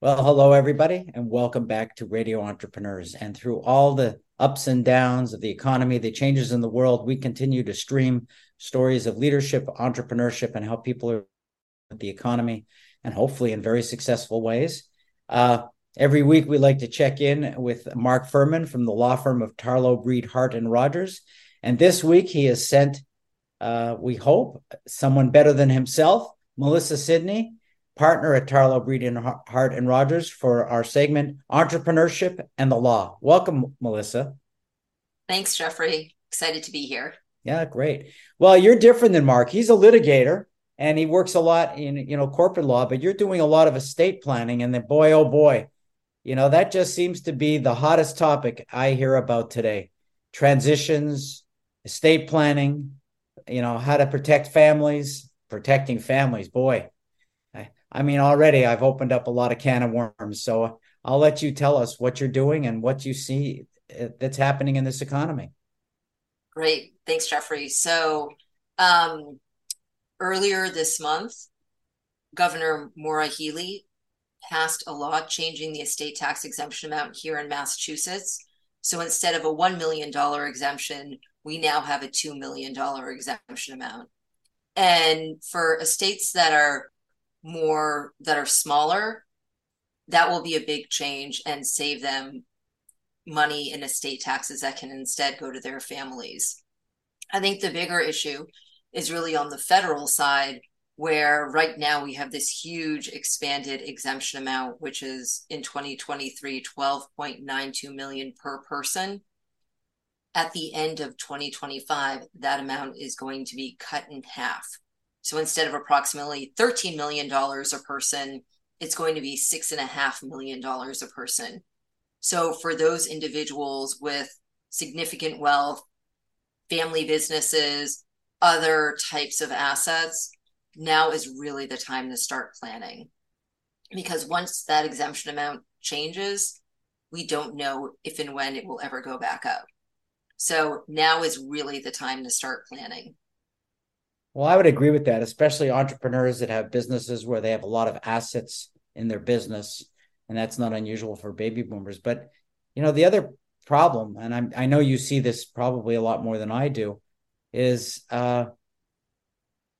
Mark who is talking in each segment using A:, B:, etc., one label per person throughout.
A: Well, hello, everybody, and welcome back to Radio Entrepreneurs. And through all the ups and downs of the economy, the changes in the world, we continue to stream stories of leadership, entrepreneurship, and how people are with the economy, and hopefully in very successful ways. Uh, every week, we like to check in with Mark Furman from the law firm of Tarlow, Breed, Hart, and Rodgers. And this week, he has sent, uh, we hope, someone better than himself, Melissa Sydney partner at Tarlow, Breed and Hart and Rodgers for our segment Entrepreneurship and the Law. Welcome, Melissa.
B: Thanks, Jeffrey. Excited to be here.
A: Yeah, great. Well, you're different than Mark. He's a litigator and he works a lot in you know corporate law, but you're doing a lot of estate planning and then boy oh boy, you know, that just seems to be the hottest topic I hear about today. Transitions, estate planning, you know, how to protect families, protecting families. Boy, I mean, already I've opened up a lot of can of worms. So I'll let you tell us what you're doing and what you see uh, that's happening in this economy.
B: Great. Thanks, Jeffrey. So um, earlier this month, Governor Maura Healey passed a law changing the estate tax exemption amount here in Massachusetts. So instead of a $1 million exemption, we now have a $2 million exemption amount. And for estates that are more that are smaller, that will be a big change and save them money in estate taxes that can instead go to their families. I think the bigger issue is really on the federal side, where right now we have this huge expanded exemption amount, which is in 2023 12.92 million per person. At the end of 2025, that amount is going to be cut in half so instead of approximately $13 million a person, it's going to be $6.5 million a person. So for those individuals with significant wealth, family businesses, other types of assets, now is really the time to start planning. Because once that exemption amount changes, we don't know if and when it will ever go back up. So now is really the time to start planning.
A: Well, I would agree with that, especially entrepreneurs that have businesses where they have a lot of assets in their business, and that's not unusual for baby boomers. But you know, the other problem, and I'm, I know you see this probably a lot more than I do, is uh,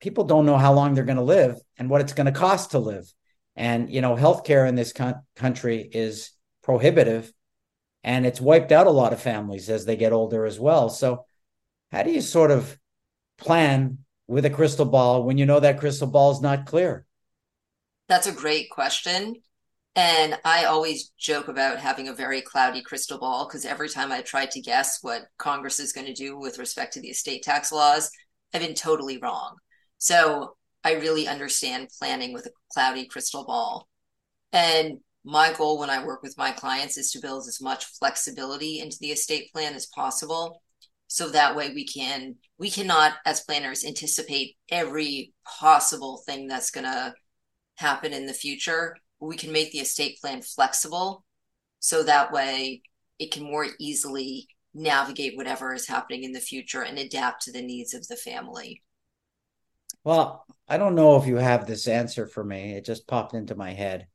A: people don't know how long they're going to live and what it's going to cost to live. And you know, healthcare in this country is prohibitive, and it's wiped out a lot of families as they get older as well. So, how do you sort of plan with a crystal ball when you know that crystal ball is not clear?
B: That's a great question. And I always joke about having a very cloudy crystal ball because every time I try to guess what Congress is going to do with respect to the estate tax laws, I've been totally wrong. So I really understand planning with a cloudy crystal ball. And my goal when I work with my clients is to build as much flexibility into the estate plan as possible so that way we can we cannot as planners anticipate every possible thing that's going to happen in the future. We can make the estate plan flexible so that way it can more easily navigate whatever is happening in the future and adapt to the needs of the family.
A: Well i don't know if you have this answer for me. It just popped into my head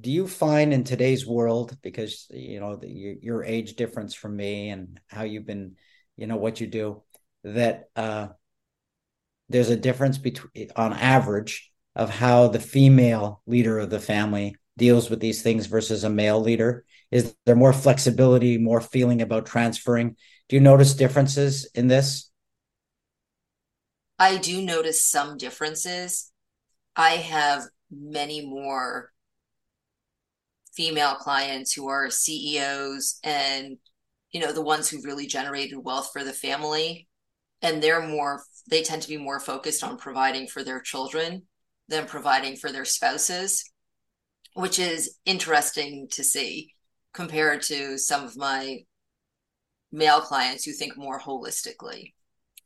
A: do you find in today's world because you know the, your, age difference from me and how you've been you know what you do that uh, there's a difference between on average of how the female leader of the family deals with these things versus a male leader? Is there more flexibility more feeling about transferring? Do you notice differences in this?
B: I do notice some differences. I have many more female clients who are ceos and you know the ones who really generated wealth for the family. And they're more they tend to be more focused on providing for their children than providing for their spouses which is interesting to see compared to some of my male clients who think more holistically.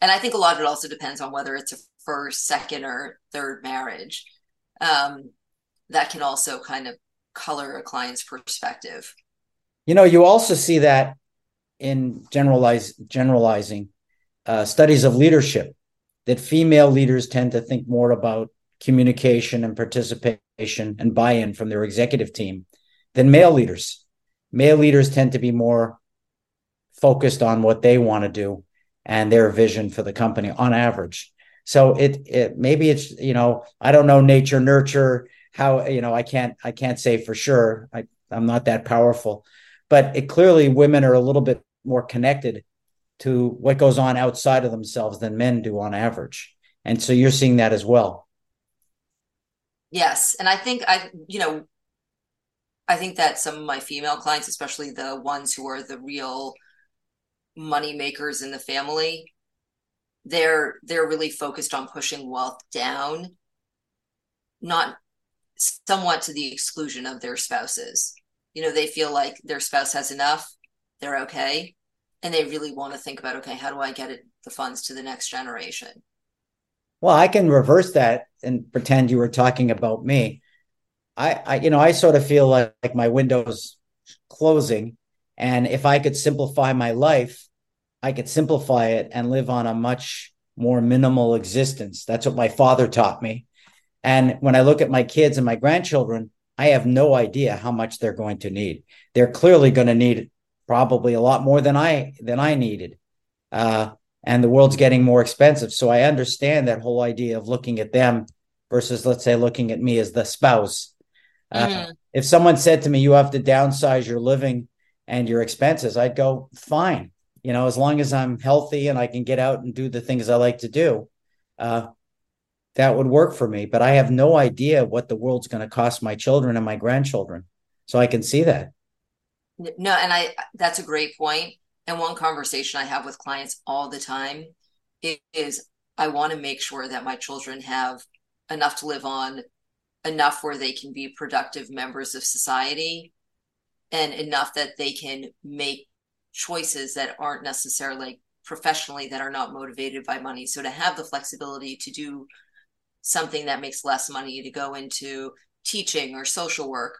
B: And i think a lot of it also depends on whether it's a first second or third marriage. Um, that can also kind of color a client's perspective
A: you know you also see that in generalize generalizing uh, studies of leadership that female leaders tend to think more about communication and participation and buy-in from their executive team than male leaders. Male leaders tend to be more focused on what they want to do and their vision for the company on average. So it, it maybe it's you know I don't know nature nurture how you know I can't I can't say for sure. I I'm not that powerful, but it clearly women are a little bit more connected to what goes on outside of themselves than men do on average, and so you're seeing that as well.
B: Yes, and I think I you know I think that some of my female clients, especially the ones who are the real money makers in the family they're they're really focused on pushing wealth down not somewhat to the exclusion of their spouses you know they feel like their spouse has enough they're okay and they really want to think about okay how do i get it, the funds to the next generation
A: well i can reverse that and pretend you were talking about me i, I you know i sort of feel like, like my window's closing and if I could simplify my life, I could simplify it and live on a much more minimal existence. That's what my father taught me. And when I look at my kids and my grandchildren, I have no idea how much they're going to need. They're clearly going to need probably a lot more than I than I needed. Uh, and the world's getting more expensive. So I understand that whole idea of looking at them versus, let's say, looking at me as the spouse. Uh, mm-hmm. If someone said to me, "You have to downsize your living and your expenses, I'd go, fine. You know, as long as I'm healthy and I can get out and do the things I like to do, uh, that would work for me. But I have no idea what the world's going to cost my children and my grandchildren. So I can see that.
B: No, and I that's a great point. And one conversation I have with clients all the time is I want to make sure that my children have enough to live on, enough where they can be productive members of society, and enough that they can make choices that aren't necessarily professionally that are not motivated by money. So to have the flexibility to do something that makes less money to go into teaching or social work,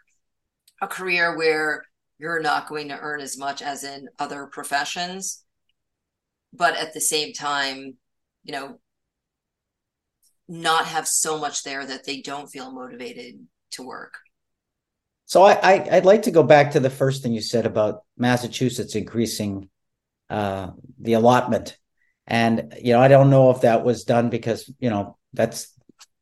B: a career where you're not going to earn as much as in other professions, but at the same time, you know, not have so much there that they don't feel motivated to work.
A: So I, I would like to go back to the first thing you said about Massachusetts increasing uh, the allotment, and you know I don't know if that was done because you know that's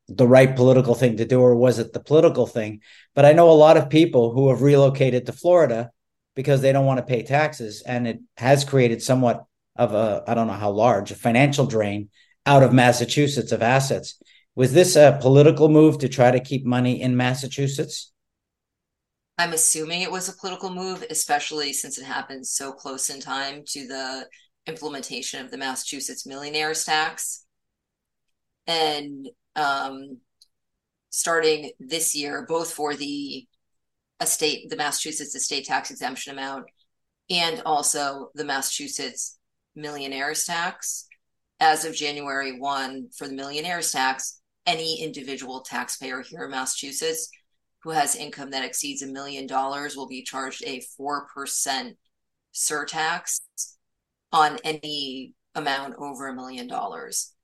A: the right political thing to do or was it the political thing? But i know a lot of people who have relocated to florida because they don't want to pay taxes and it has created somewhat of a i don't know how large a financial drain out of massachusetts of assets. Was this a political move to try to keep money in massachusetts?
B: I'm assuming it was a political move, especially since it happened so close in time to the implementation of the Massachusetts millionaires tax. And um, starting this year, both for the estate, the Massachusetts estate tax exemption amount, and also the Massachusetts millionaires tax. As of January 1 for the millionaires tax, any individual taxpayer here in Massachusetts who has income that exceeds a million dollars will be charged a 4% surtax on any amount over a million dollars.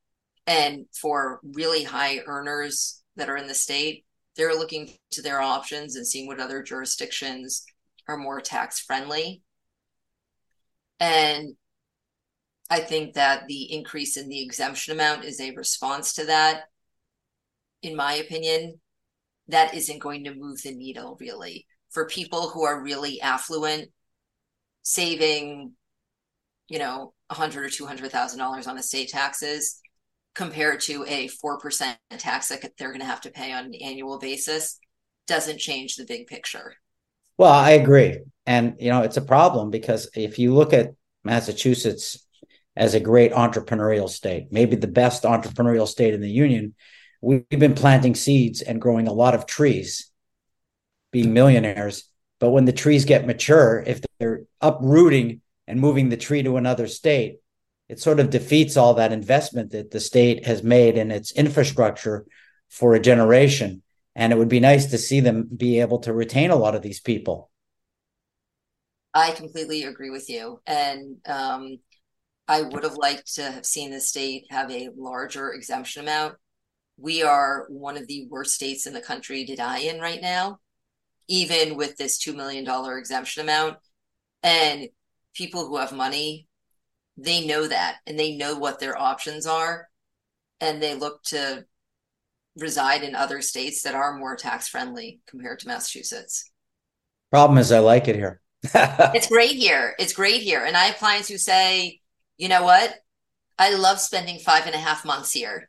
B: And for really high earners that are in the state, they're looking to their options and seeing what other jurisdictions are more tax friendly. And I think that the increase in the exemption amount is a response to that, in my opinion that isn't going to move the needle really for people who are really affluent saving you know a hundred or two hundred thousand dollars on estate taxes compared to a four percent tax that they're going to have to pay on an annual basis doesn't change the big picture
A: well i agree and you know it's a problem because if you look at massachusetts as a great entrepreneurial state maybe the best entrepreneurial state in the union we've been planting seeds and growing a lot of trees, being millionaires. But when the trees get mature, if they're uprooting and moving the tree to another state, it sort of defeats all that investment that the state has made in its infrastructure for a generation. And it would be nice to see them be able to retain a lot of these people.
B: I completely agree with you. And um, I would have liked to have seen the state have a larger exemption amount we are one of the worst states in the country to die in right now, even with this $2 million exemption amount. And people who have money, they know that and they know what their options are. And they look to reside in other states that are more tax friendly compared to Massachusetts.
A: Problem is, I like it here.
B: it's great here. It's great here. And I have clients who say, you know what? I love spending five and a half months here.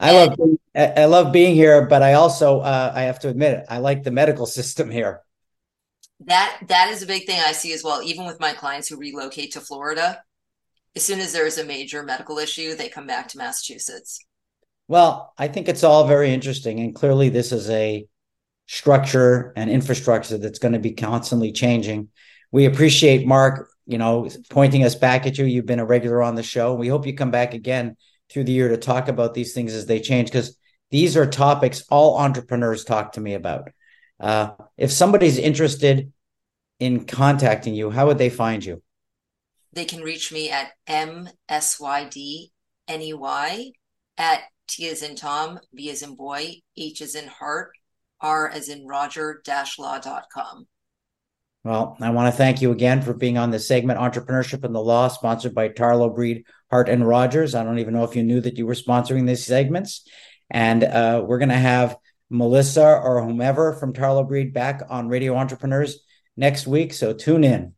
A: I and, love I love being here, but I also uh, I have to admit it, I like the medical system here.
B: That that is a big thing I see as well. Even with my clients who relocate to Florida, as soon as there's a major medical issue, they come back to Massachusetts.
A: Well, I think it's all very interesting, and clearly this is a structure and infrastructure that's going to be constantly changing. We appreciate Mark, you know, pointing us back at you. You've been a regular on the show. We hope you come back again through the year to talk about these things as they change because these are topics all entrepreneurs talk to me about. Uh, if somebody's interested in contacting you, how would they find you?
B: They can reach me at msydney at T as in Tom, B as in boy, H as in heart, R as in Roger dash law dot com.
A: Well, I want to thank you again for being on this segment, Entrepreneurship and the Law, sponsored by Tarlow Breed, Hart and Rodgers. I don't even know if you knew that you were sponsoring these segments. And uh, we're going to have Melissa or whomever from Tarlow Breed back on Radio Entrepreneurs next week. So tune in.